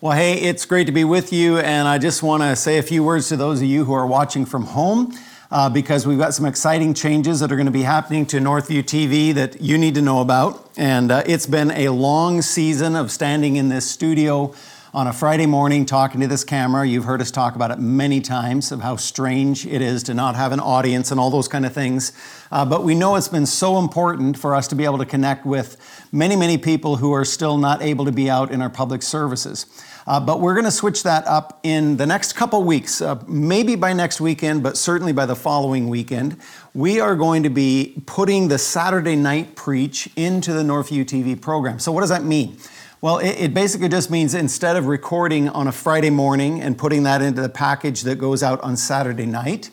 Well, hey, it's great to be with you, and I just want to say a few words to those of you who are watching from home. Uh, because we've got some exciting changes that are going to be happening to Northview TV that you need to know about. And uh, it's been a long season of standing in this studio on a Friday morning talking to this camera. You've heard us talk about it many times of how strange it is to not have an audience and all those kind of things. Uh, but we know it's been so important for us to be able to connect with many, many people who are still not able to be out in our public services. Uh, but we're going to switch that up in the next couple weeks, uh, maybe by next weekend, but certainly by the following weekend. We are going to be putting the Saturday night preach into the Northview TV program. So, what does that mean? Well, it, it, basically just means instead of recording on a Friday morning and putting that into the package that goes out on Saturday night,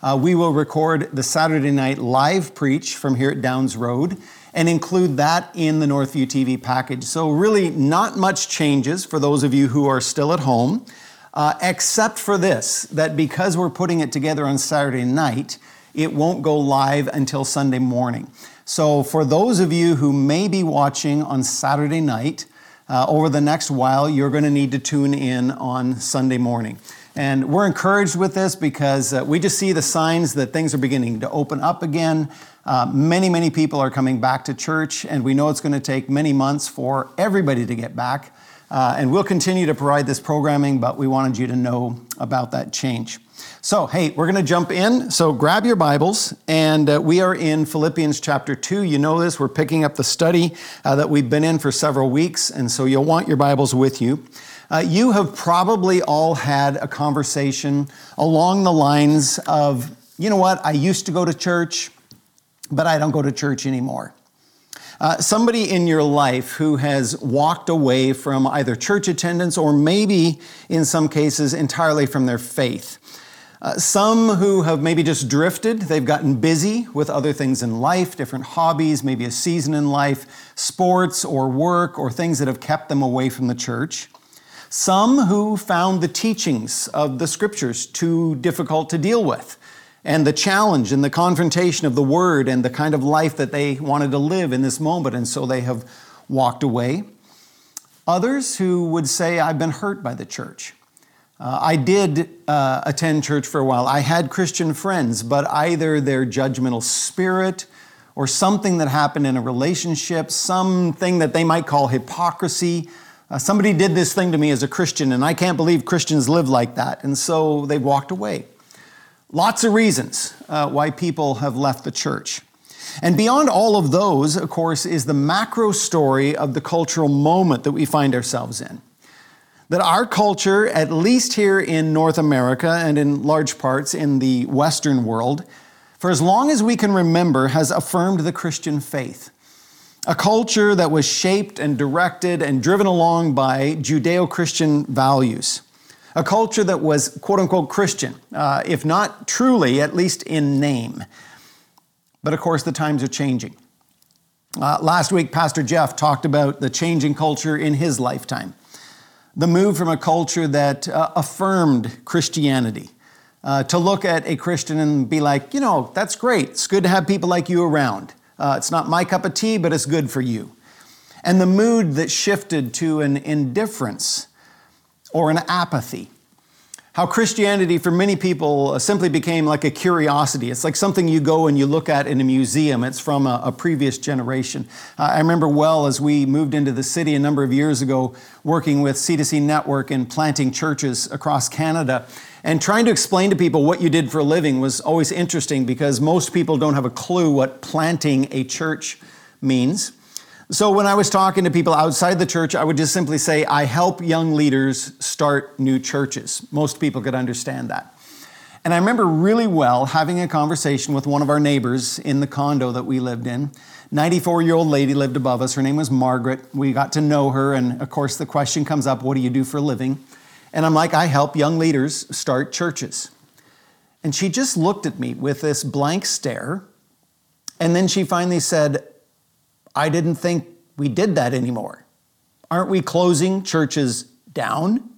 uh, we will record the Saturday night live preach from here at Downs Road and include that in the Northview TV package. So, really, not much changes for those of you who are still at home, uh, except for this that because we're putting it together on Saturday night, it won't go live until Sunday morning. So, for those of you who may be watching on Saturday night, uh, over the next while, you're going to need to tune in on Sunday morning. And we're encouraged with this because uh, we just see the signs that things are beginning to open up again. Uh, many, many people are coming back to church, and we know it's going to take many months for everybody to get back. Uh, and we'll continue to provide this programming, but we wanted you to know about that change. So, hey, we're going to jump in. So, grab your Bibles, and uh, we are in Philippians chapter 2. You know this. We're picking up the study uh, that we've been in for several weeks, and so you'll want your Bibles with you. Uh, you have probably all had a conversation along the lines of, you know what, I used to go to church, but I don't go to church anymore. Uh, somebody in your life who has walked away from either church attendance or maybe in some cases entirely from their faith. Uh, some who have maybe just drifted, they've gotten busy with other things in life, different hobbies, maybe a season in life, sports or work or things that have kept them away from the church. Some who found the teachings of the scriptures too difficult to deal with, and the challenge and the confrontation of the word and the kind of life that they wanted to live in this moment, and so they have walked away. Others who would say, I've been hurt by the church. Uh, I did uh, attend church for a while. I had Christian friends, but either their judgmental spirit or something that happened in a relationship, something that they might call hypocrisy. Uh, somebody did this thing to me as a Christian, and I can't believe Christians live like that. And so they walked away. Lots of reasons uh, why people have left the church. And beyond all of those, of course, is the macro story of the cultural moment that we find ourselves in that our culture, at least here in North America and in large parts in the Western world, for as long as we can remember, has affirmed the Christian faith. A culture that was shaped and directed and driven along by Judeo Christian values. A culture that was quote unquote Christian, uh, if not truly, at least in name. But of course, the times are changing. Uh, last week, Pastor Jeff talked about the changing culture in his lifetime the move from a culture that uh, affirmed Christianity uh, to look at a Christian and be like, you know, that's great. It's good to have people like you around. Uh, it's not my cup of tea, but it's good for you. And the mood that shifted to an indifference or an apathy how Christianity for many people uh, simply became like a curiosity. It's like something you go and you look at in a museum. It's from a, a previous generation. Uh, I remember well as we moved into the city a number of years ago, working with C2C Network and planting churches across Canada. And trying to explain to people what you did for a living was always interesting because most people don't have a clue what planting a church means. So when I was talking to people outside the church, I would just simply say, I help young leaders start new churches. Most people could understand that. And I remember really well having a conversation with one of our neighbors in the condo that we lived in. 94 year old lady lived above us. Her name was Margaret. We got to know her. And of course, the question comes up what do you do for a living? And I'm like, I help young leaders start churches. And she just looked at me with this blank stare. And then she finally said, I didn't think we did that anymore. Aren't we closing churches down?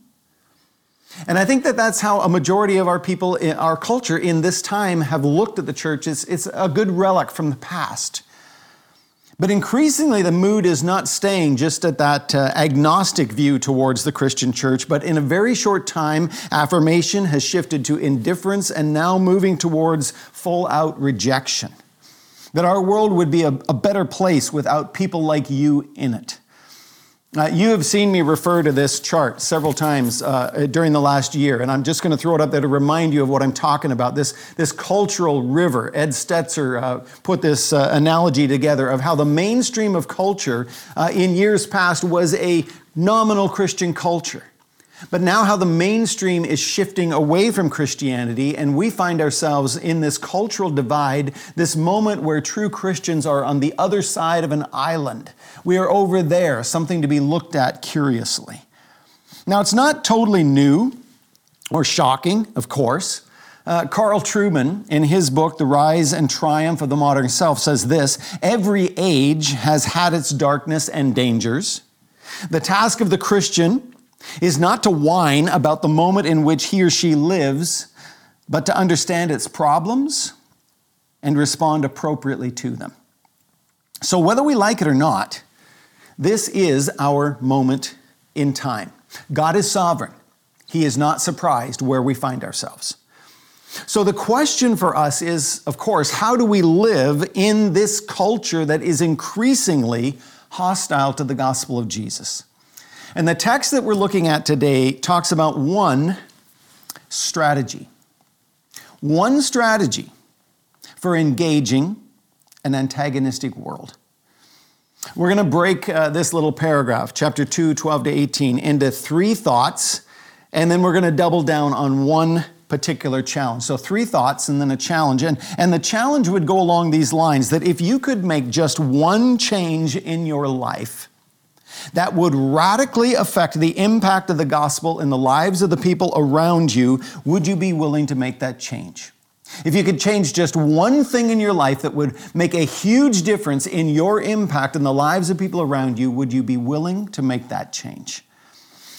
And I think that that's how a majority of our people in our culture in this time have looked at the churches. It's a good relic from the past. But increasingly, the mood is not staying just at that uh, agnostic view towards the Christian church, but in a very short time, affirmation has shifted to indifference and now moving towards full out rejection. That our world would be a, a better place without people like you in it. Uh, you have seen me refer to this chart several times uh, during the last year, and I'm just going to throw it up there to remind you of what I'm talking about. This, this cultural river. Ed Stetzer uh, put this uh, analogy together of how the mainstream of culture uh, in years past was a nominal Christian culture. But now, how the mainstream is shifting away from Christianity, and we find ourselves in this cultural divide, this moment where true Christians are on the other side of an island. We are over there, something to be looked at curiously. Now, it's not totally new or shocking, of course. Uh, Carl Trueman, in his book, The Rise and Triumph of the Modern Self, says this Every age has had its darkness and dangers. The task of the Christian is not to whine about the moment in which he or she lives, but to understand its problems and respond appropriately to them. So, whether we like it or not, this is our moment in time. God is sovereign. He is not surprised where we find ourselves. So, the question for us is, of course, how do we live in this culture that is increasingly hostile to the gospel of Jesus? And the text that we're looking at today talks about one strategy. One strategy for engaging an antagonistic world. We're going to break uh, this little paragraph, chapter 2, 12 to 18, into three thoughts, and then we're going to double down on one particular challenge. So, three thoughts and then a challenge. And, and the challenge would go along these lines that if you could make just one change in your life, that would radically affect the impact of the gospel in the lives of the people around you, would you be willing to make that change? If you could change just one thing in your life that would make a huge difference in your impact in the lives of people around you, would you be willing to make that change?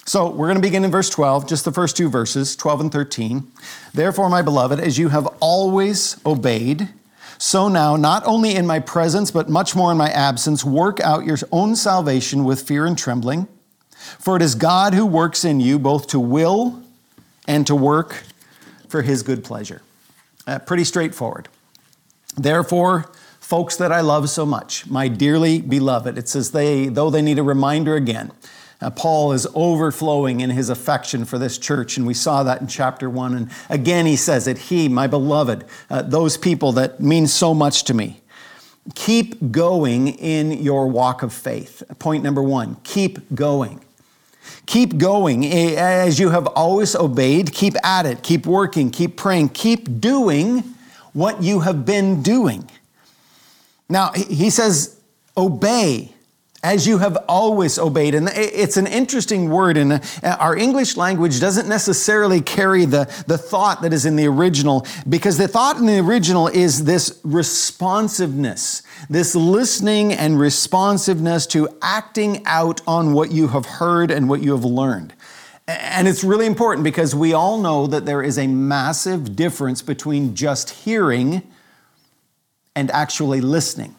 So we're going to begin in verse 12, just the first two verses, 12 and 13. Therefore, my beloved, as you have always obeyed, so now, not only in my presence, but much more in my absence, work out your own salvation with fear and trembling. For it is God who works in you both to will and to work for his good pleasure. Uh, pretty straightforward. Therefore, folks that I love so much, my dearly beloved, it says they, though they need a reminder again, uh, Paul is overflowing in his affection for this church, and we saw that in chapter one. And again, he says it He, my beloved, uh, those people that mean so much to me, keep going in your walk of faith. Point number one keep going. Keep going as you have always obeyed. Keep at it. Keep working. Keep praying. Keep doing what you have been doing. Now, he says, obey as you have always obeyed. And it's an interesting word, and uh, our English language doesn't necessarily carry the, the thought that is in the original, because the thought in the original is this responsiveness, this listening and responsiveness to acting out on what you have heard and what you have learned. And it's really important because we all know that there is a massive difference between just hearing and actually listening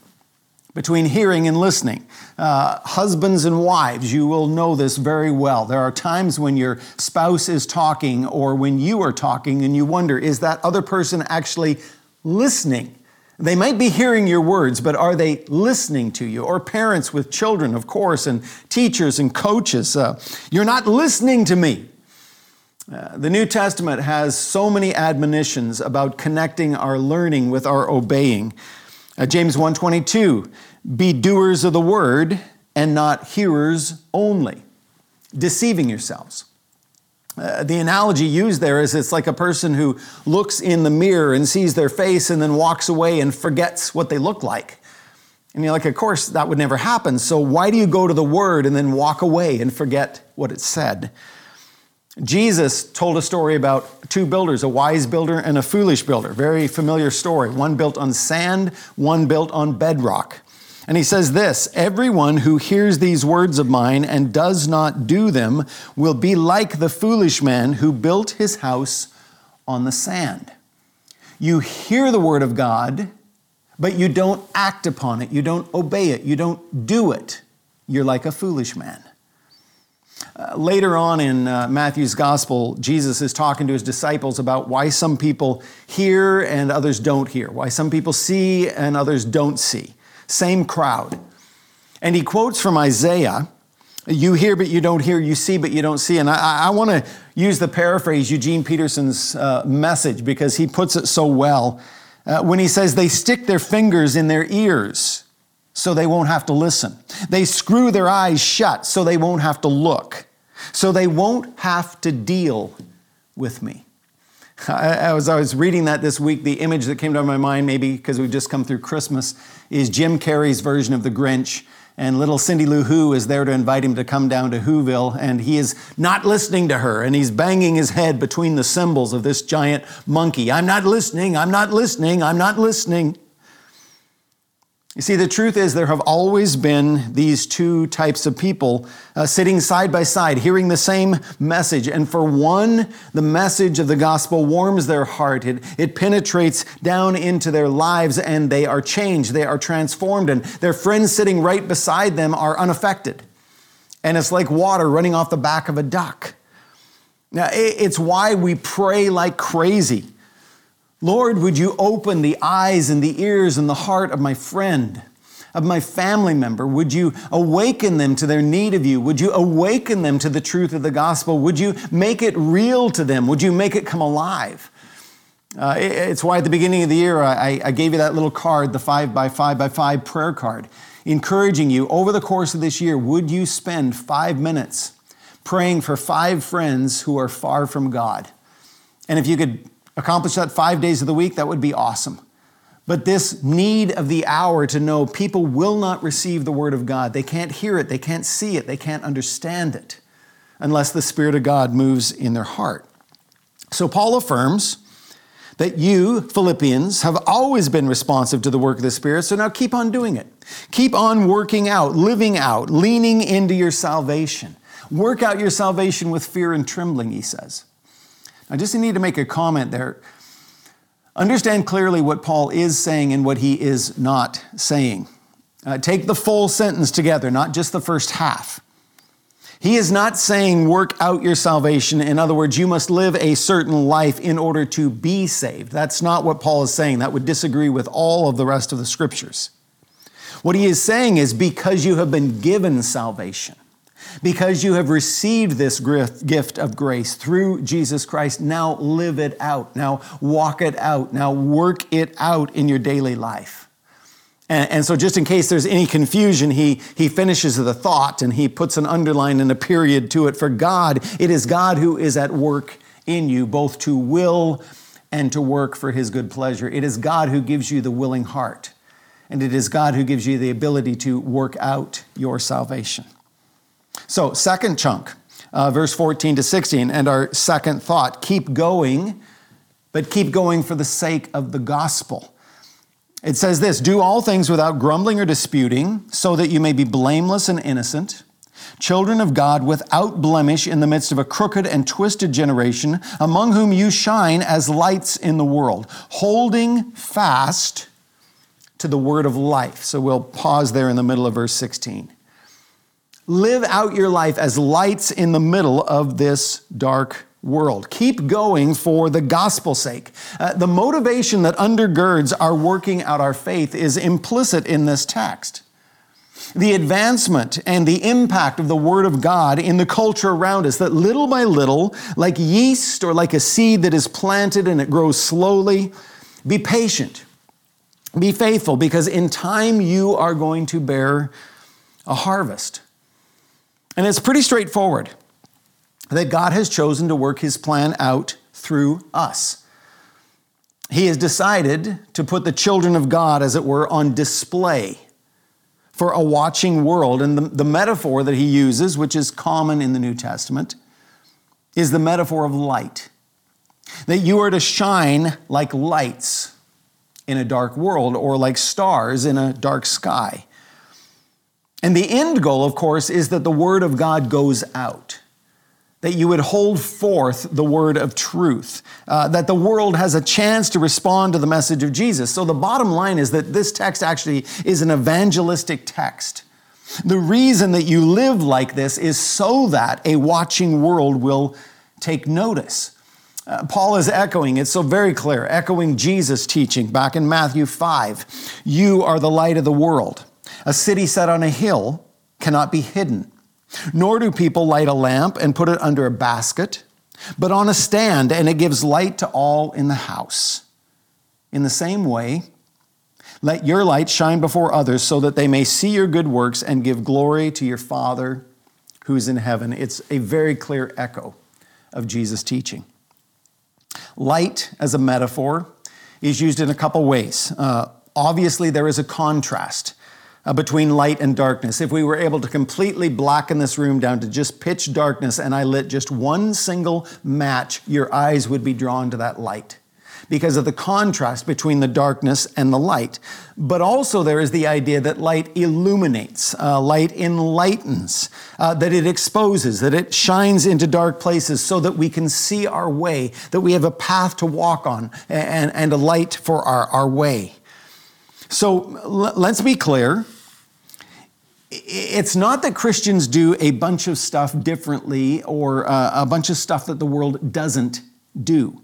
between hearing and listening. Uh, husbands and wives, you will know this very well. There are times when your spouse is talking or when you are talking and you wonder, is that other person actually listening? They might be hearing your words, but are they listening to you? Or parents with children, of course, and teachers and coaches. Uh, you're not listening to me. Uh, the New Testament has so many admonitions about connecting our learning with our obeying. Uh, James 1:22, be doers of the word and not hearers only, deceiving yourselves. Uh, the analogy used there is it's like a person who looks in the mirror and sees their face and then walks away and forgets what they look like. And you're like, of course, that would never happen. So why do you go to the word and then walk away and forget what it said? Jesus told a story about two builders, a wise builder and a foolish builder. Very familiar story. One built on sand, one built on bedrock. And he says this Everyone who hears these words of mine and does not do them will be like the foolish man who built his house on the sand. You hear the word of God, but you don't act upon it, you don't obey it, you don't do it, you're like a foolish man. Uh, later on in uh, Matthew's gospel, Jesus is talking to his disciples about why some people hear and others don't hear, why some people see and others don't see. Same crowd. And he quotes from Isaiah You hear, but you don't hear, you see, but you don't see. And I, I want to use the paraphrase Eugene Peterson's uh, message because he puts it so well uh, when he says, They stick their fingers in their ears so they won't have to listen. They screw their eyes shut so they won't have to look, so they won't have to deal with me. As I was reading that this week, the image that came to my mind, maybe because we've just come through Christmas, is Jim Carrey's version of the Grinch. And little Cindy Lou Who is there to invite him to come down to Whoville, and he is not listening to her, and he's banging his head between the cymbals of this giant monkey. I'm not listening, I'm not listening, I'm not listening. You see, the truth is, there have always been these two types of people uh, sitting side by side, hearing the same message. And for one, the message of the gospel warms their heart. It, it penetrates down into their lives, and they are changed. They are transformed, and their friends sitting right beside them are unaffected. And it's like water running off the back of a duck. Now, it's why we pray like crazy. Lord, would you open the eyes and the ears and the heart of my friend, of my family member? Would you awaken them to their need of you? Would you awaken them to the truth of the gospel? Would you make it real to them? Would you make it come alive? Uh, it's why at the beginning of the year I, I gave you that little card, the five by five by five prayer card, encouraging you over the course of this year, would you spend five minutes praying for five friends who are far from God? And if you could accomplish that five days of the week, that would be awesome. But this need of the hour to know people will not receive the Word of God. They can't hear it, they can't see it, they can't understand it unless the Spirit of God moves in their heart. So Paul affirms that you, Philippians, have always been responsive to the work of the Spirit, so now keep on doing it. Keep on working out, living out, leaning into your salvation. Work out your salvation with fear and trembling, he says. I just need to make a comment there. Understand clearly what Paul is saying and what he is not saying. Uh, take the full sentence together, not just the first half. He is not saying work out your salvation. In other words, you must live a certain life in order to be saved. That's not what Paul is saying. That would disagree with all of the rest of the scriptures. What he is saying is because you have been given salvation, because you have received this gift of grace through Jesus Christ, now live it out. Now walk it out. Now work it out in your daily life. And, and, so, just in case there's any confusion, he, he finishes the thought and he puts an underline and a period to it. For God, it is God who is at work in you, both to will and to work for his good pleasure. It is God who gives you the willing heart, and it is God who gives you the ability to work out your salvation. So, second chunk, uh, verse 14 to 16, and our second thought keep going, but keep going for the sake of the gospel. It says this do all things without grumbling or disputing, so that you may be blameless and innocent, children of God without blemish in the midst of a crooked and twisted generation, among whom you shine as lights in the world, holding fast to the word of life. So we'll pause there in the middle of verse 16. Live out your life as lights in the middle of this dark world. Keep going for the gospel's sake. Uh, the motivation that undergirds our working out our faith is implicit in this text. The advancement and the impact of the Word of God in the culture around us, that little by little, like yeast or like a seed that is planted and it grows slowly, be patient, be faithful, because in time you are going to bear a harvest. And it's pretty straightforward that God has chosen to work his plan out through us. He has decided to put the children of God, as it were, on display for a watching world. And the, the metaphor that he uses, which is common in the New Testament, is the metaphor of light. That you are to shine like lights in a dark world or like stars in a dark sky. And the end goal, of course, is that the Word of God goes out, that you would hold forth the word of truth, uh, that the world has a chance to respond to the message of Jesus. So the bottom line is that this text actually is an evangelistic text. The reason that you live like this is so that a watching world will take notice. Uh, Paul is echoing, it's so very clear, echoing Jesus' teaching back in Matthew 5. You are the light of the world. A city set on a hill cannot be hidden. Nor do people light a lamp and put it under a basket, but on a stand, and it gives light to all in the house. In the same way, let your light shine before others so that they may see your good works and give glory to your Father who's in heaven. It's a very clear echo of Jesus' teaching. Light, as a metaphor, is used in a couple ways. Uh, obviously, there is a contrast uh, between light and darkness. If we were able to completely blacken this room down to just pitch darkness and I lit just one single match, your eyes would be drawn to that light because of the contrast between the darkness and the light. But also, there is the idea that light illuminates, uh, light enlightens, uh, that it exposes, that it shines into dark places so that we can see our way, that we have a path to walk on and, and a light for our, our way. So let's be clear. It's not that Christians do a bunch of stuff differently or uh, a bunch of stuff that the world doesn't do.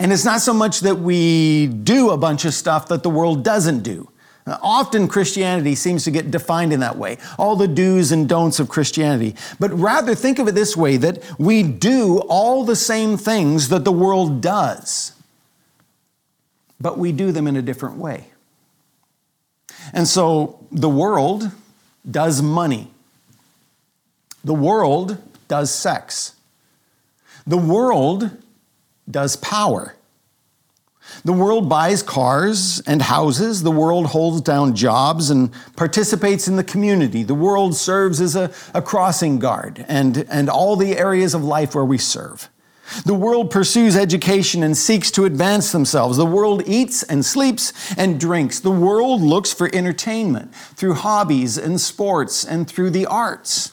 And it's not so much that we do a bunch of stuff that the world doesn't do. Often Christianity seems to get defined in that way, all the do's and don'ts of Christianity. But rather think of it this way that we do all the same things that the world does, but we do them in a different way. And so the world does money. The world does sex. The world does power. The world buys cars and houses. The world holds down jobs and participates in the community. The world serves as a, a crossing guard and, and all the areas of life where we serve. The world pursues education and seeks to advance themselves. The world eats and sleeps and drinks. The world looks for entertainment through hobbies and sports and through the arts.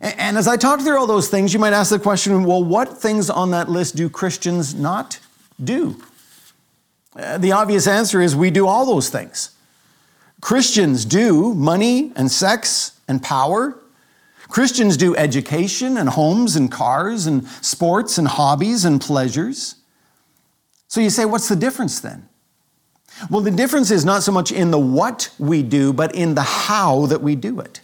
And as I talk through all those things, you might ask the question well, what things on that list do Christians not do? Uh, the obvious answer is we do all those things. Christians do money and sex and power Christians do education and homes and cars and sports and hobbies and pleasures. So you say, what's the difference then? Well, the difference is not so much in the what we do, but in the how that we do it.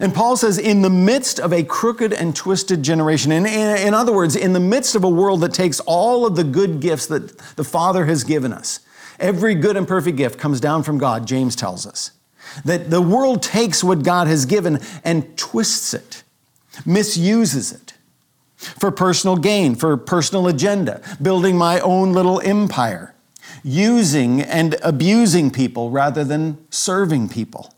And Paul says, in the midst of a crooked and twisted generation, in, in, in, other words, in the midst of a world that takes all of the good gifts that the Father has given us, every good and perfect gift comes down from God, James tells us. That the world takes what God has given and twists it, misuses it for personal gain, for personal agenda, building my own little empire, using and abusing people rather than serving people,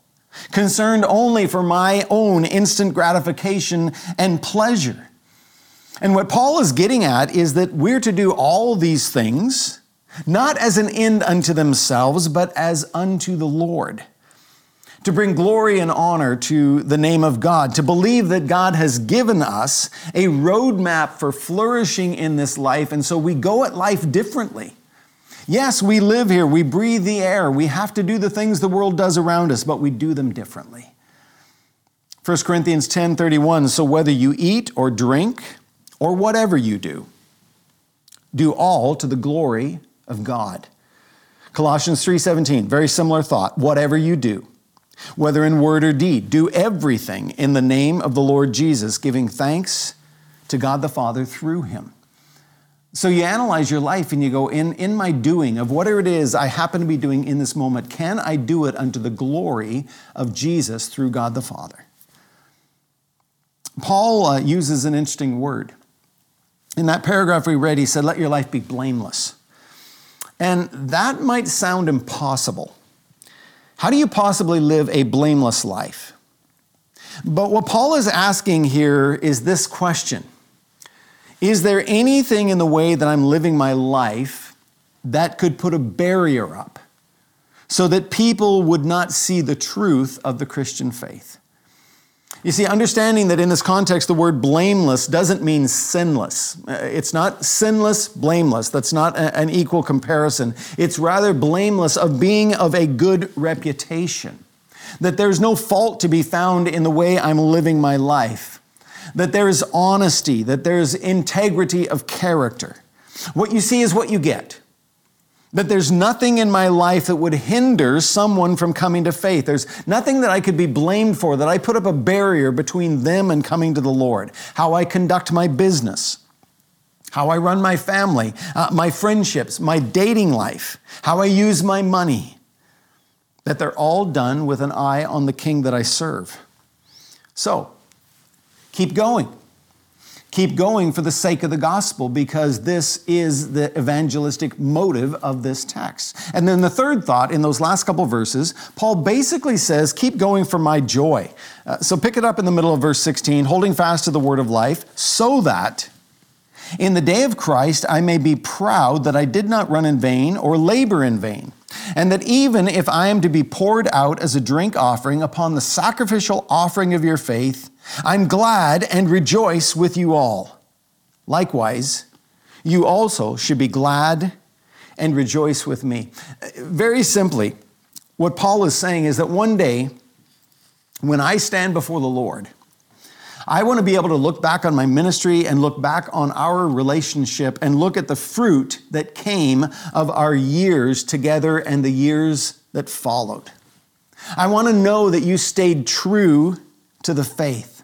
concerned only for my own instant gratification and pleasure. And what Paul is getting at is that we're to do all these things, not as an end unto themselves, but as unto the Lord to bring glory and honor to the name of God, to believe that God has given us a roadmap for flourishing in this life, and so we go at life differently. Yes, we live here, we breathe the air, we have to do the things the world does around us, but we do them differently. 1 Corinthians 10 31, so whether you eat or drink or whatever you do, do all to the glory of God. Colossians 3:17, very similar thought. Whatever you do, whether in word or deed. Do everything in the name of the Lord Jesus, giving thanks to God the Father through him. So you analyze your life and you go, in, in my doing of whatever it is I happen to be doing in this moment, can I do it unto the glory of Jesus through God the Father? Paul uh, uses an interesting word. In that paragraph we read, he said, Let your life be blameless. And that might sound impossible. How do you possibly live a blameless life? But what Paul is asking here is this question Is there anything in the way that I'm living my life that could put a barrier up so that people would not see the truth of the Christian faith? You see, understanding that in this context, the word blameless doesn't mean sinless. Uh, It's not sinless, blameless. That's not a- an equal comparison. It's rather blameless of being of a good reputation. That there's no fault to be found in the way I'm living my life. That there's honesty, that there's integrity of character. What you see is what you get. That there's nothing in my life that would hinder someone from coming to faith. There's nothing that I could be blamed for, that I put up a barrier between them and coming to the Lord. How I conduct my business, how I run my family, uh, my friendships, my dating life, how I use my money. That they're all done with an eye on the King that I serve. So, keep going. Keep going for the sake of the gospel because this is the evangelistic motive of this text. And then the third thought in those last couple verses, Paul basically says, Keep going for my joy. Uh, so pick it up in the middle of verse 16, holding fast to the word of life, so that in the day of Christ I may be proud that I did not run in vain or labor in vain. And that even if I am to be poured out as a drink offering upon the sacrificial offering of your faith, I'm glad and rejoice with you all. Likewise, you also should be glad and rejoice with me. Very simply, what Paul is saying is that one day, when I stand before the Lord, I want to be able to look back on my ministry and look back on our relationship and look at the fruit that came of our years together and the years that followed. I want to know that you stayed true to the faith,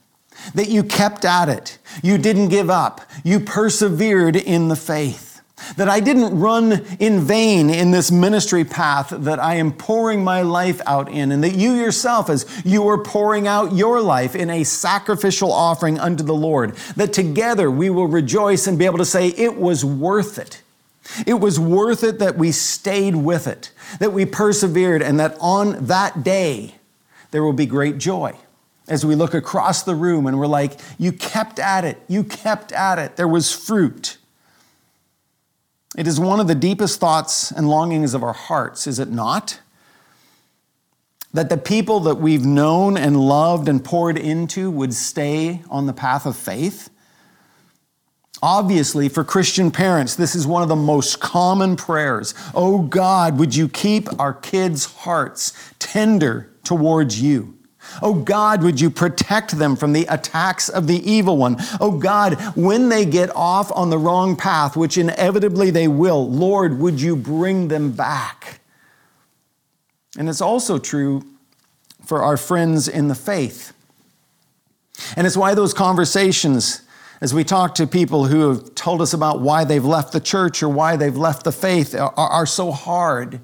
that you kept at it, you didn't give up, you persevered in the faith. That I didn't run in vain in this ministry path that I am pouring my life out in, and that you yourself, as you are pouring out your life in a sacrificial offering unto the Lord, that together we will rejoice and be able to say, It was worth it. It was worth it that we stayed with it, that we persevered, and that on that day there will be great joy. As we look across the room and we're like, You kept at it, you kept at it, there was fruit. It is one of the deepest thoughts and longings of our hearts, is it not? That the people that we've known and loved and poured into would stay on the path of faith. Obviously, for Christian parents, this is one of the most common prayers. Oh God, would you keep our kids' hearts tender towards you? Oh God, would you protect them from the attacks of the evil one? Oh God, when they get off on the wrong path, which inevitably they will, Lord, would you bring them back? And it's also true for our friends in the faith. And it's why those conversations, as we talk to people who have told us about why they've left the church or why they've left the faith, are, are so hard.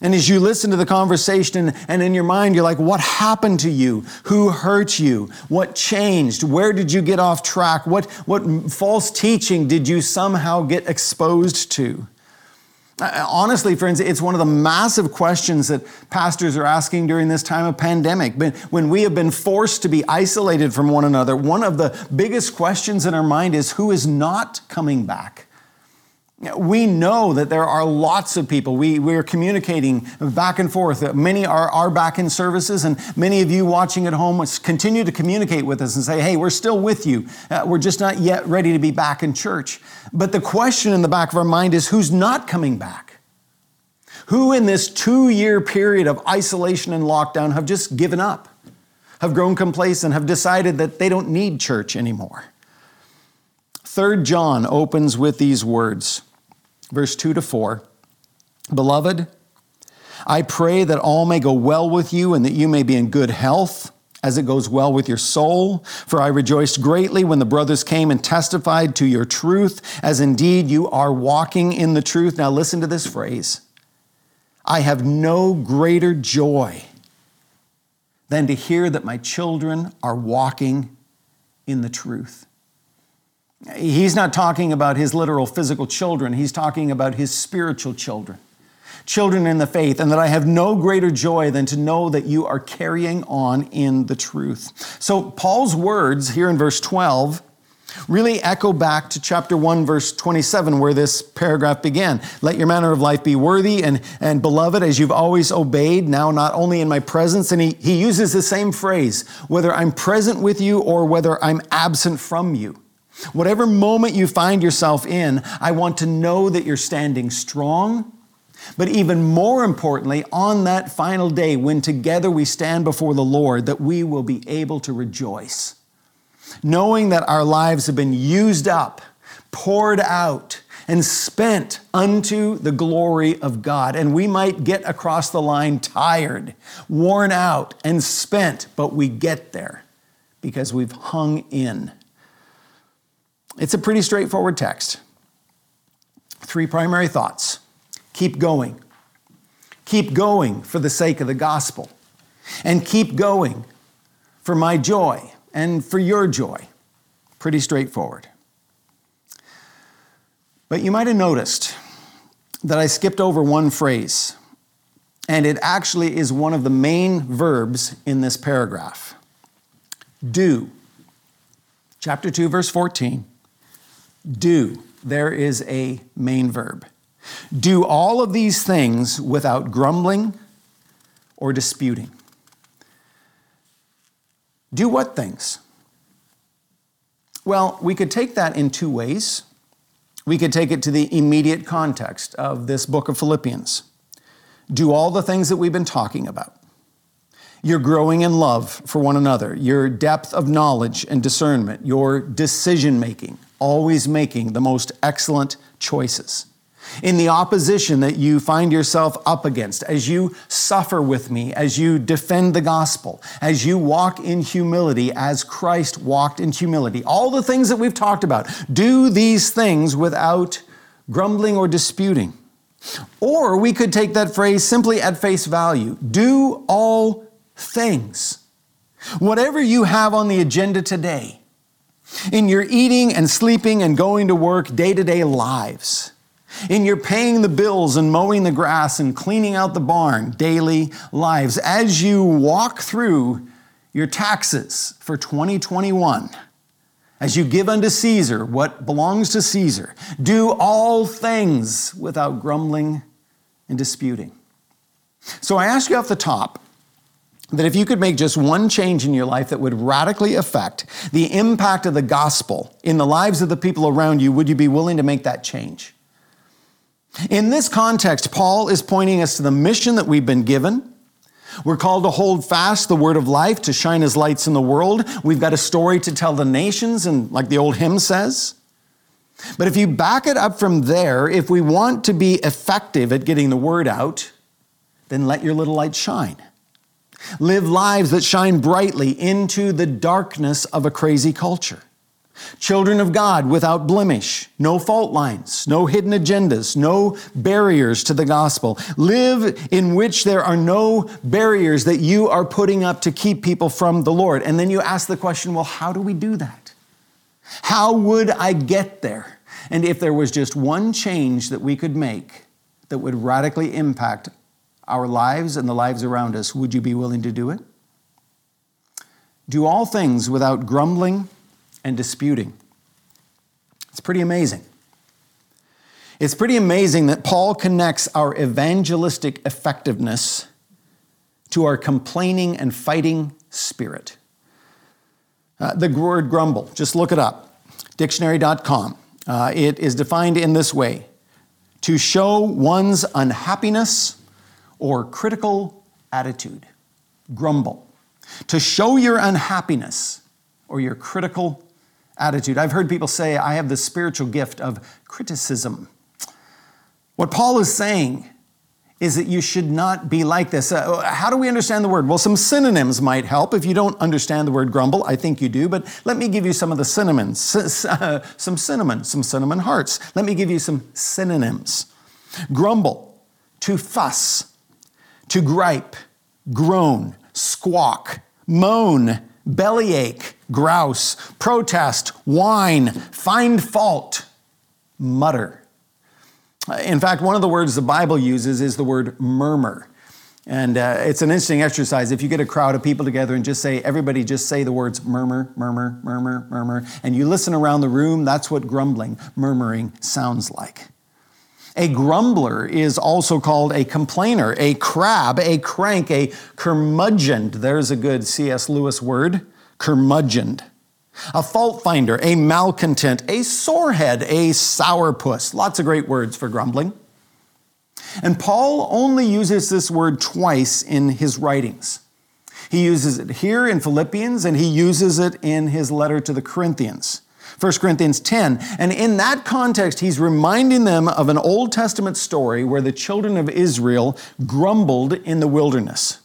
And as you listen to the conversation and, in your mind, you're like, what happened to you? Who hurt you? What changed? Where did you get off track? What, what false teaching did you somehow get exposed to? Honestly, friends, it's one of the massive questions that pastors are asking during this time of pandemic. But when we have been forced to be isolated from one another, one of the biggest questions in our mind is who is not coming back? We know that there are lots of people. We, we're communicating back and forth. Many are, are back in services, and many of you watching at home continue to communicate with us and say, hey, we're still with you. Uh, we're just not yet ready to be back in church. But the question in the back of our mind is who's not coming back? Who in this two year period of isolation and lockdown have just given up, have grown complacent, have decided that they don't need church anymore? Third John opens with these words verse 2 to 4. Beloved, I pray that all may go well with you and that you may be in good health as it goes well with your soul. For I rejoiced greatly when the brothers came and testified to your truth, as indeed you are walking in the truth. Now listen to this phrase I have no greater joy than to hear that my children are walking in the truth. He's not talking about his literal physical children, he's talking about his spiritual children, children in the faith, and that I have no greater joy than to know that you are carrying on in the truth. So, Paul's words here in verse 12 really echo back to chapter 1, verse 27, where this paragraph began. Let your manner of life be worthy and, and beloved as you've always obeyed, now not only in my presence. And he, he uses the same phrase, whether I'm present with you or whether I'm absent from you. Whatever moment you find yourself in, I want to know that you're standing strong. But even more importantly, on that final day when together we stand before the Lord, that we will be able to rejoice knowing that our lives have been used up, poured out, and spent unto the glory of God. And we might get across the line tired, worn out, and spent, but we get there because we've hung in. It's a pretty straightforward text. Three primary thoughts keep going. Keep going for the sake of the gospel. And keep going for my joy and for your joy. Pretty straightforward. But you might have noticed that I skipped over one phrase, and it actually is one of the main verbs in this paragraph. Do. Chapter 2, verse 14. Do. There is a main verb. Do all of these things without grumbling or disputing. Do what things? Well, we could take that in two ways. We could take it to the immediate context of this book of Philippians. Do all the things that we've been talking about. You're growing in love for one another, your depth of knowledge and discernment, your decision making, always making the most excellent choices in the opposition that you find yourself up against, as you suffer with me, as you defend the gospel, as you walk in humility, as Christ walked in humility. All the things that we've talked about. Do these things without grumbling or disputing. Or we could take that phrase simply at face value do all things. Whatever you have on the agenda today, in your eating and sleeping and going to work day to day lives in your paying the bills and mowing the grass and cleaning out the barn daily lives, as you walk through your taxes for 2021, as you give unto Caesar what belongs to Caesar, do all things without grumbling and disputing. So I ask you off the top that if you could make just one change in your life that would radically affect the impact of the gospel in the lives of the people around you, would you be willing to make that change? In this context, Paul is pointing us to the mission that we've been given. We're called to hold fast the word of life, to shine as lights in the world. We've got a story to tell the nations, and like the old hymn says. But if you back it up from there, if we want to be effective at getting the word out, then let your little light shine. Live lives that shine brightly into the darkness of a crazy culture. Children of God without blemish, no fault lines, no hidden agendas, no barriers to the gospel. Live in which there are no barriers that you are putting up to keep people from the Lord. And then you ask the question, well, how do we do that? How would I get there? And if there was just one change that we could make that would radically impact our lives and the lives around us, would you be willing to do it? Do all things without grumbling and disputing. It's pretty amazing. It's pretty amazing that Paul connects our evangelistic effectiveness to our complaining and fighting spirit. Uh, the word grumble, just look it up, dictionary.com. Uh, it is defined in this way to show one's unhappiness or critical attitude. Grumble. To show your unhappiness or your critical attitude. I've heard people say, I have the spiritual gift of criticism. What Paul is saying is that you should not be like this. Uh, how do we understand the word? Well, some synonyms might help. If you don't understand the word grumble, I think you do, but let me give you some of the synonyms. some cinnamon, some cinnamon hearts. Let me give you some synonyms. Grumble, to fuss, to gripe, groan, squawk, moan, bellyache, grouse, protest, whine, find fault, mutter. In fact, one of the words the Bible uses is the word murmur. And uh, it's an interesting exercise. If you get a crowd of people together and just say, everybody just say the words murmur, murmur, murmur, murmur, and you listen around the room, that's what grumbling, murmuring sounds like. A grumbler is also called a complainer, a crab, a crank, a curmudgeon. There's a good C.S. Lewis word, curmudgeon. A fault finder, a malcontent, a sorehead, a sourpuss. Lots of great words for grumbling. And Paul only uses this word twice in his writings. He uses it here in Philippians and he uses it in his letter to the Corinthians. 1 Corinthians 10. And in that context, he's reminding them of an Old Testament story where the children of Israel grumbled in the wilderness.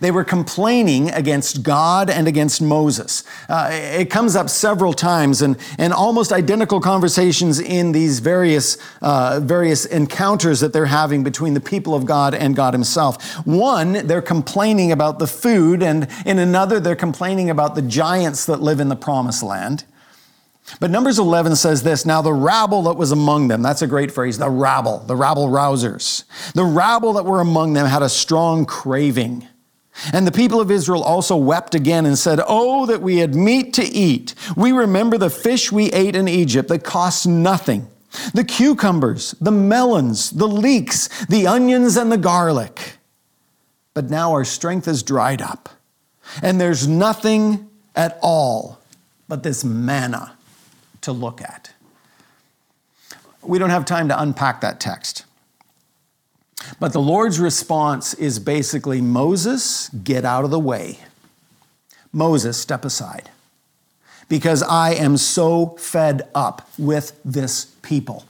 They were complaining against God and against Moses. Uh, it comes up several times and, and almost identical conversations in these various, uh, various encounters that they're having between the people of God and God Himself. One, they're complaining about the food, and in another, they're complaining about the giants that live in the promised land. But Numbers 11 says this Now the rabble that was among them, that's a great phrase, the rabble, the rabble rousers. The rabble that were among them had a strong craving. And the people of Israel also wept again and said, Oh, that we had meat to eat. We remember the fish we ate in Egypt that cost nothing the cucumbers, the melons, the leeks, the onions, and the garlic. But now our strength is dried up, and there's nothing at all but this manna to look at. We don't have time to unpack that text. But the Lord's response is basically Moses, get out of the way. Moses, step aside. Because I am so fed up with this people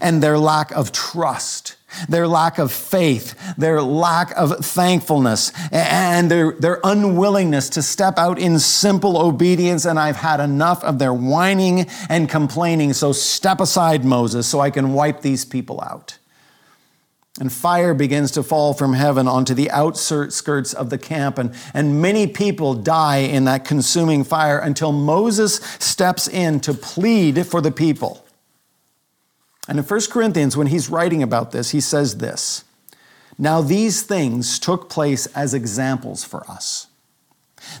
and their lack of trust, their lack of faith, their lack of thankfulness, and their, their unwillingness to step out in simple obedience. And I've had enough of their whining and complaining. So step aside, Moses, so I can wipe these people out. And fire begins to fall from heaven onto the outskirts of the camp, and, and many people die in that consuming fire until Moses steps in to plead for the people. And in 1 Corinthians, when he's writing about this, he says this Now these things took place as examples for us,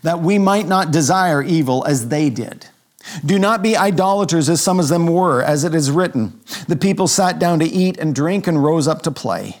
that we might not desire evil as they did. Do not be idolaters as some of them were, as it is written. The people sat down to eat and drink and rose up to play.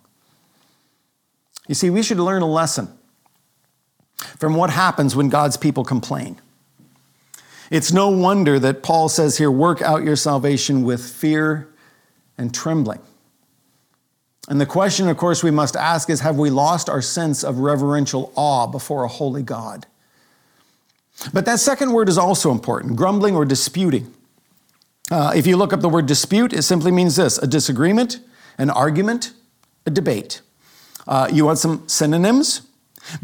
You see, we should learn a lesson from what happens when God's people complain. It's no wonder that Paul says here, work out your salvation with fear and trembling. And the question, of course, we must ask is have we lost our sense of reverential awe before a holy God? But that second word is also important grumbling or disputing. Uh, if you look up the word dispute, it simply means this a disagreement, an argument, a debate. Uh, you want some synonyms?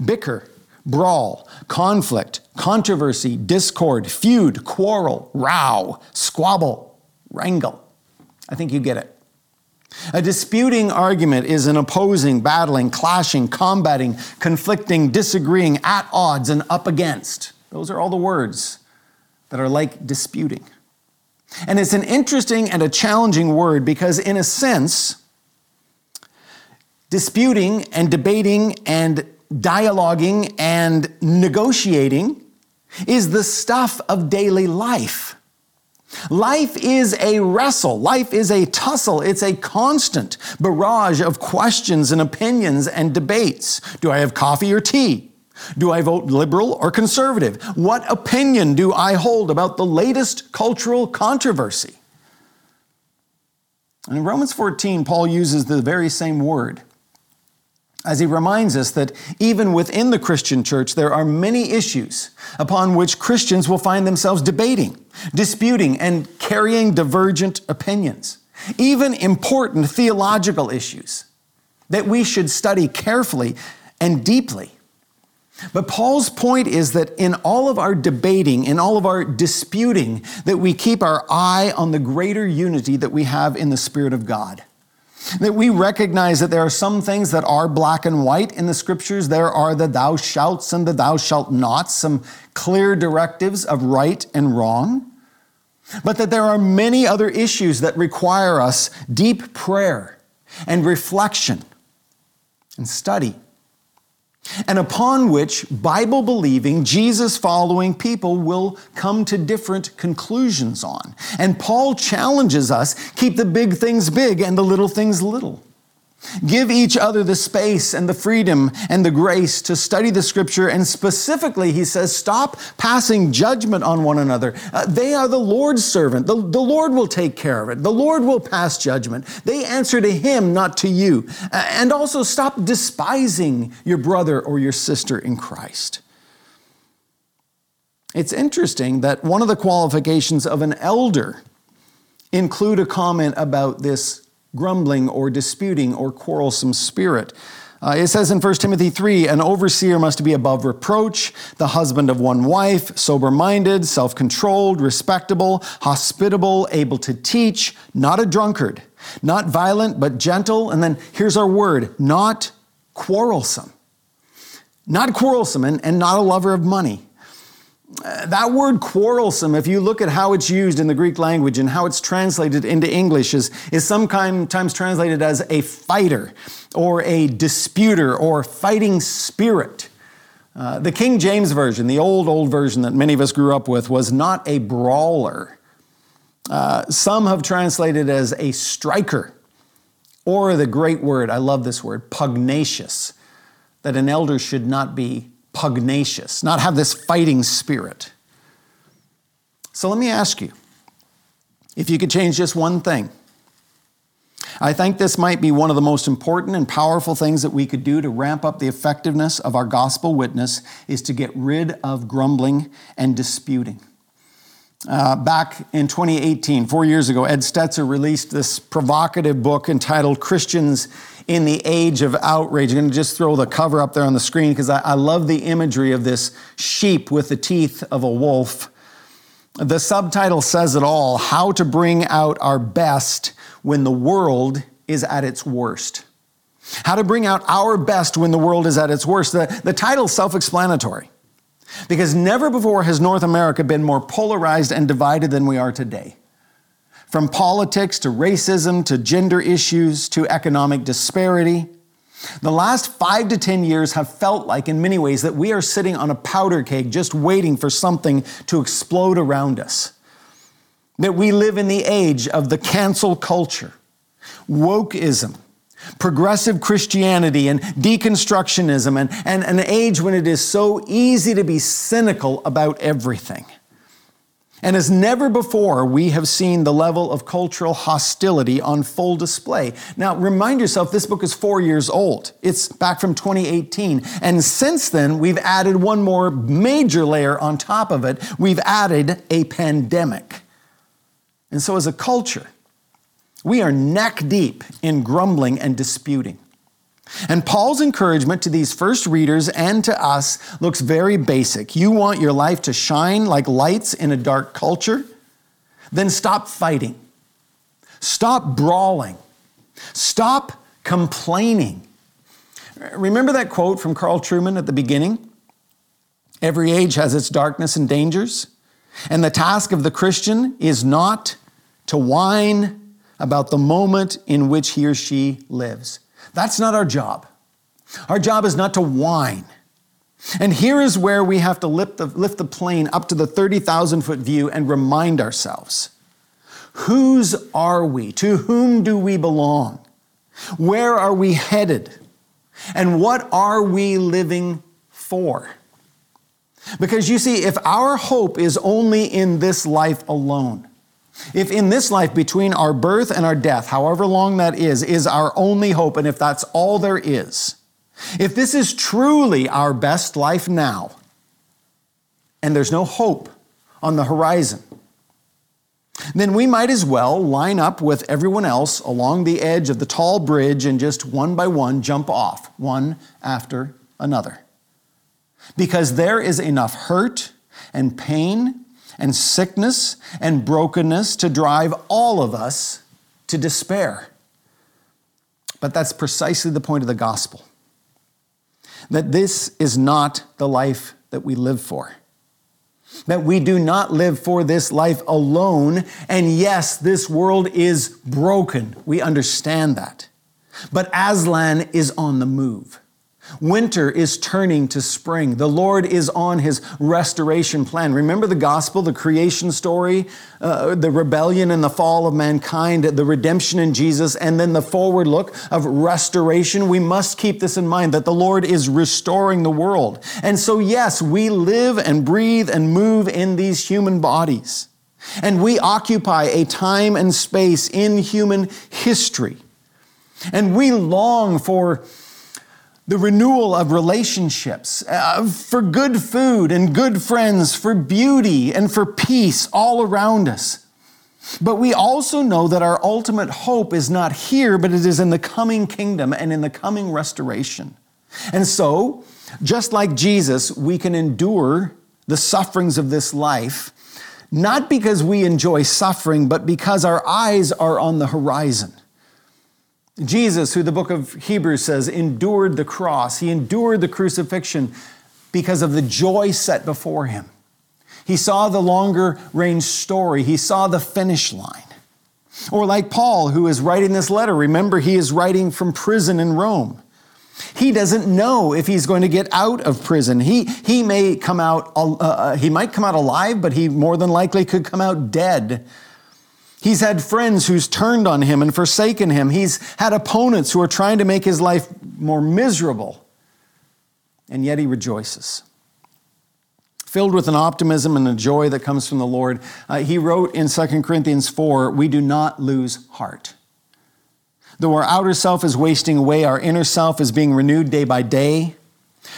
Bicker, brawl, conflict, controversy, discord, feud, quarrel, row, squabble, wrangle. I think you get it. A disputing argument is an opposing, battling, clashing, combating, conflicting, disagreeing, at odds, and up against. Those are all the words that are like disputing. And it's an interesting and a challenging word because, in a sense, disputing and debating and dialoguing and negotiating is the stuff of daily life. Life is a wrestle. Life is a tussle. It's a constant barrage of questions and opinions and debates. Do I have coffee or tea? Do I vote liberal or conservative? What opinion do I hold about the latest cultural controversy? And in Romans 14, Paul uses the very same word as he reminds us that even within the Christian church, there are many issues upon which Christians will find themselves debating, disputing, and carrying divergent opinions. Even important theological issues that we should study carefully and deeply But Paul's point is that in all of our debating, in all of our disputing, that we keep our eye on the greater unity that we have in the Spirit of God. That we recognize that there are some things that are black and white in the scriptures. There are the thou shalt and the thou shalt not, some clear directives of right and wrong. But that there are many other issues that require us deep prayer and reflection and study and upon which Bible believing, Jesus following people will come to different conclusions on. And Paul challenges us keep the big things big and the little things little. Give each other the space and the freedom and the grace to study the scripture. And specifically, he says, stop passing judgment on one another. Uh, they are the Lord's servant. The, the Lord will take care of it. The Lord will pass judgment. They answer to him, not to you. Uh, and also stop despising your brother or your sister in Christ. It's interesting that one of the qualifications of an elder include a comment about this grumbling or disputing or quarrelsome spirit. Uh, it says in 1 Timothy 3 an overseer must be above reproach, the husband of one wife, sober minded, self controlled, respectable, hospitable, able to teach, not a drunkard, not violent, but gentle. And then here's our word not quarrelsome. Not quarrelsome and, and not a lover of money that word quarrelsome, if you look at how it's used in the Greek language and how it's translated into English, is, is sometimes translated as a fighter or a disputer or fighting spirit. Uh, the King James Version, the old, old version that many of us grew up with, was not a brawler. Uh, some have translated as a striker, or the great word, I love this word, pugnacious, that an elder should not be pugnacious, not have this fighting spirit. So let me ask you if you could change just one thing. I think this might be one of the most important and powerful things that we could do to ramp up the effectiveness of our gospel witness is to get rid of grumbling and disputing. Uh, back in 2018, four years ago, Ed Stetzer released this provocative book entitled Christians in the Age of Outrage. I'm going to just throw the cover up there on the screen because I, I love the imagery of this sheep with the teeth of a wolf. The subtitle says it all How to Bring Out Our Best When the World is at its Worst. How to Bring Out Our Best When the World is at its Worst. The, the title's self explanatory. Because never before has North America been more polarized and divided than we are today. From politics to racism to gender issues to economic disparity. The last five to 10 years have felt like, in many ways, that we are sitting on a powder keg just waiting for something to explode around us. That we live in the age of the cancel culture, wokeism, progressive Christianity and deconstructionism, and, and an age when it is so easy to be cynical about everything. And as never before, we have seen the level of cultural hostility on full display. Now, remind yourself, this book is four years old. It's back from 2018. And since then, we've added one more major layer on top of it. We've added a pandemic. And so, as a culture, we are neck deep in grumbling and disputing. And Paul's encouragement to these first readers and to us looks very basic. You want your life to shine like lights in a dark culture? Then stop fighting. Stop brawling. Stop complaining. Remember that quote from Carl Trueman at the beginning? Every age has its darkness and dangers. And the task of the Christian is not to whine about the moment in which he or she lives. That's not our job. Our job is not to whine. And here is where we have to lift the, lift the plane up to the 30,000 foot view and remind ourselves whose are we? To whom do we belong? Where are we headed? And what are we living for? Because you see, if our hope is only in this life alone, if in this life, between our birth and our death, however long that is, is our only hope, and if that's all there is, if this is truly our best life now, and there's no hope on the horizon, then we might as well line up with everyone else along the edge of the tall bridge and just one by one jump off, one after another. because there is enough hurt and pain and sickness and brokenness to drive all of us to despair. But that's precisely the point of the gospel that this is not the life that we live for. That we do not live for this life alone. And yes, this world is broken. We understand that. But Aslan is on the move. Winter is turning to spring. The Lord is on his restoration plan. Remember the gospel, the creation story, uh, the rebellion and the fall of mankind, the redemption in Jesus, and then the forward look of restoration. We must keep this in mind that the Lord is restoring the world. And so, yes, we live and breathe and move in these human bodies. And we occupy a time and space in human history. And we long for the renewal of relationships, uh, for good food and good friends, for beauty and for peace all around us. But we also know that our ultimate hope is not here, but it is in the coming kingdom and in the coming restoration. And so, just like Jesus, we can endure the sufferings of this life, not because we enjoy suffering, but because our eyes are on the horizon. Jesus, who the book of Hebrews says endured the cross, he endured the crucifixion because of the joy set before him. He saw the longer range story, he saw the finish line. Or like Paul, who is writing this letter, remember, he is writing from prison in Rome. He doesn't know if he's going to get out of prison. He, he may come out, uh, uh he might come out alive, but he more than likely could come out dead He's had friends who's turned on him and forsaken him. He's had opponents who are trying to make his life more miserable. And yet he rejoices. Filled with an optimism and a joy that comes from the Lord, uh, he wrote in 2 Corinthians 4 We do not lose heart. Though our outer self is wasting away, our inner self is being renewed day by day.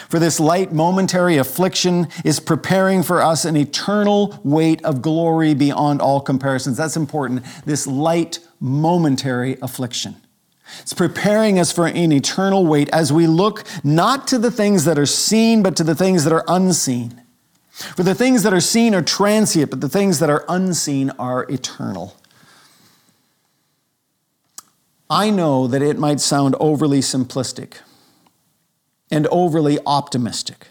For this light momentary affliction is preparing for us an eternal weight of glory beyond all comparisons. That's important. This light momentary affliction. It's preparing us for an eternal weight as we look not to the things that are seen, but to the things that are unseen. For the things that are seen are transient, but the things that are unseen are eternal. I know that it might sound overly simplistic and overly optimistic.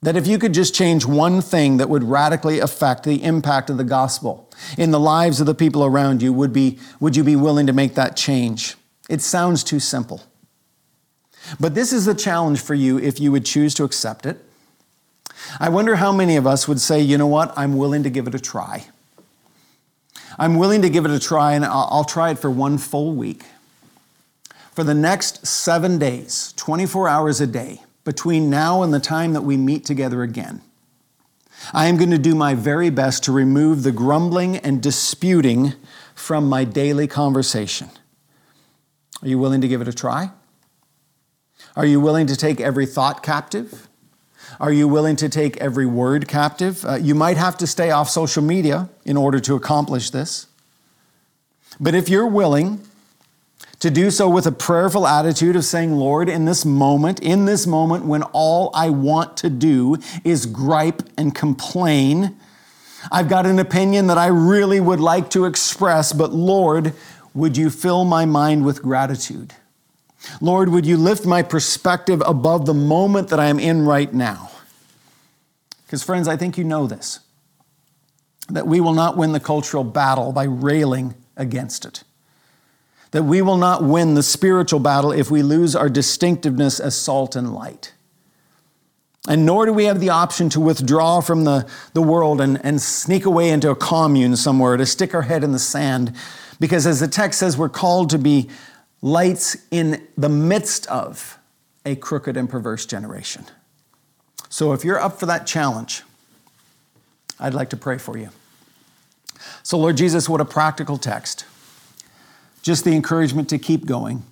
That if you could just change one thing that would radically affect the impact of the gospel in the lives of the people around you, would, be, would you be willing to make that change? It sounds too simple. But this is the challenge for you if you would choose to accept it. I wonder how many of us would say, you know what, I'm willing to give it a try. I'm willing to give it a try, and I'll, I'll try it for one full week for the next seven days, 24 hours a day, between now and the time that we meet together again. I am going to do my very best to remove the grumbling and disputing from my daily conversation. Are you willing to give it a try? Are you willing to take every thought captive? Are you willing to take every word captive? Uh, you might have to stay off social media in order to accomplish this. But if you're willing, to do so with a prayerful attitude of saying, Lord, in this moment, in this moment when all I want to do is gripe and complain, I've got an opinion that I really would like to express, but Lord, would you fill my mind with gratitude? Lord, would you lift my perspective above the moment that I am in right now? Because, friends, I think you know this that we will not win the cultural battle by railing against it that we will not win the spiritual battle if we lose our distinctiveness as salt and light. And nor do we have the option to withdraw from the, the world and, and sneak away into a commune somewhere, to stick our head in the sand. Because as the text says, we're called to be lights in the midst of a crooked and perverse generation. So if you're up for that challenge, I'd like to pray for you. So, Lord Jesus, what a practical text just the encouragement to keep going,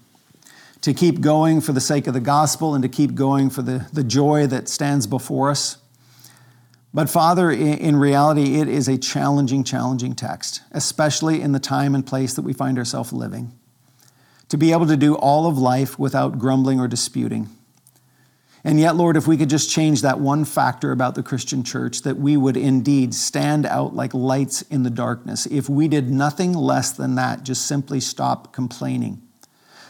to keep going for the sake of the gospel and to keep going for the, the joy that stands before us. But, Father, in reality, it is a challenging, challenging text, especially in the time and place that we find ourselves living. To be able to do all of life without grumbling or disputing. And yet, Lord, if we could just change that one factor about the Christian church, that we would indeed stand out like lights in the darkness. If we did nothing less than that, just simply stop complaining,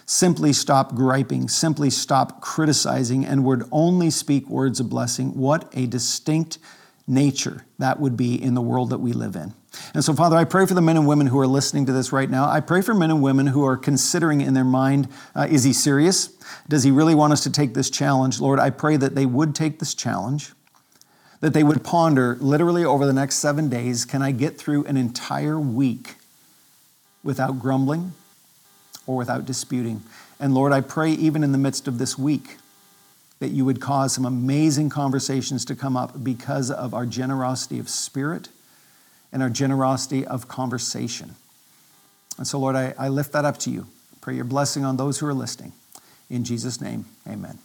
simply stop griping, simply stop criticizing, and would only speak words of blessing, what a distinct nature that would be in the world that we live in. And so, Father, I pray for the men and women who are listening to this right now. I pray for men and women who are considering in their mind uh, is he serious? Does he really want us to take this challenge? Lord, I pray that they would take this challenge, that they would ponder literally over the next seven days can I get through an entire week without grumbling or without disputing? And Lord, I pray even in the midst of this week that you would cause some amazing conversations to come up because of our generosity of spirit and our generosity of conversation. And so, Lord, I, I lift that up to you. Pray your blessing on those who are listening. In Jesus' name, amen.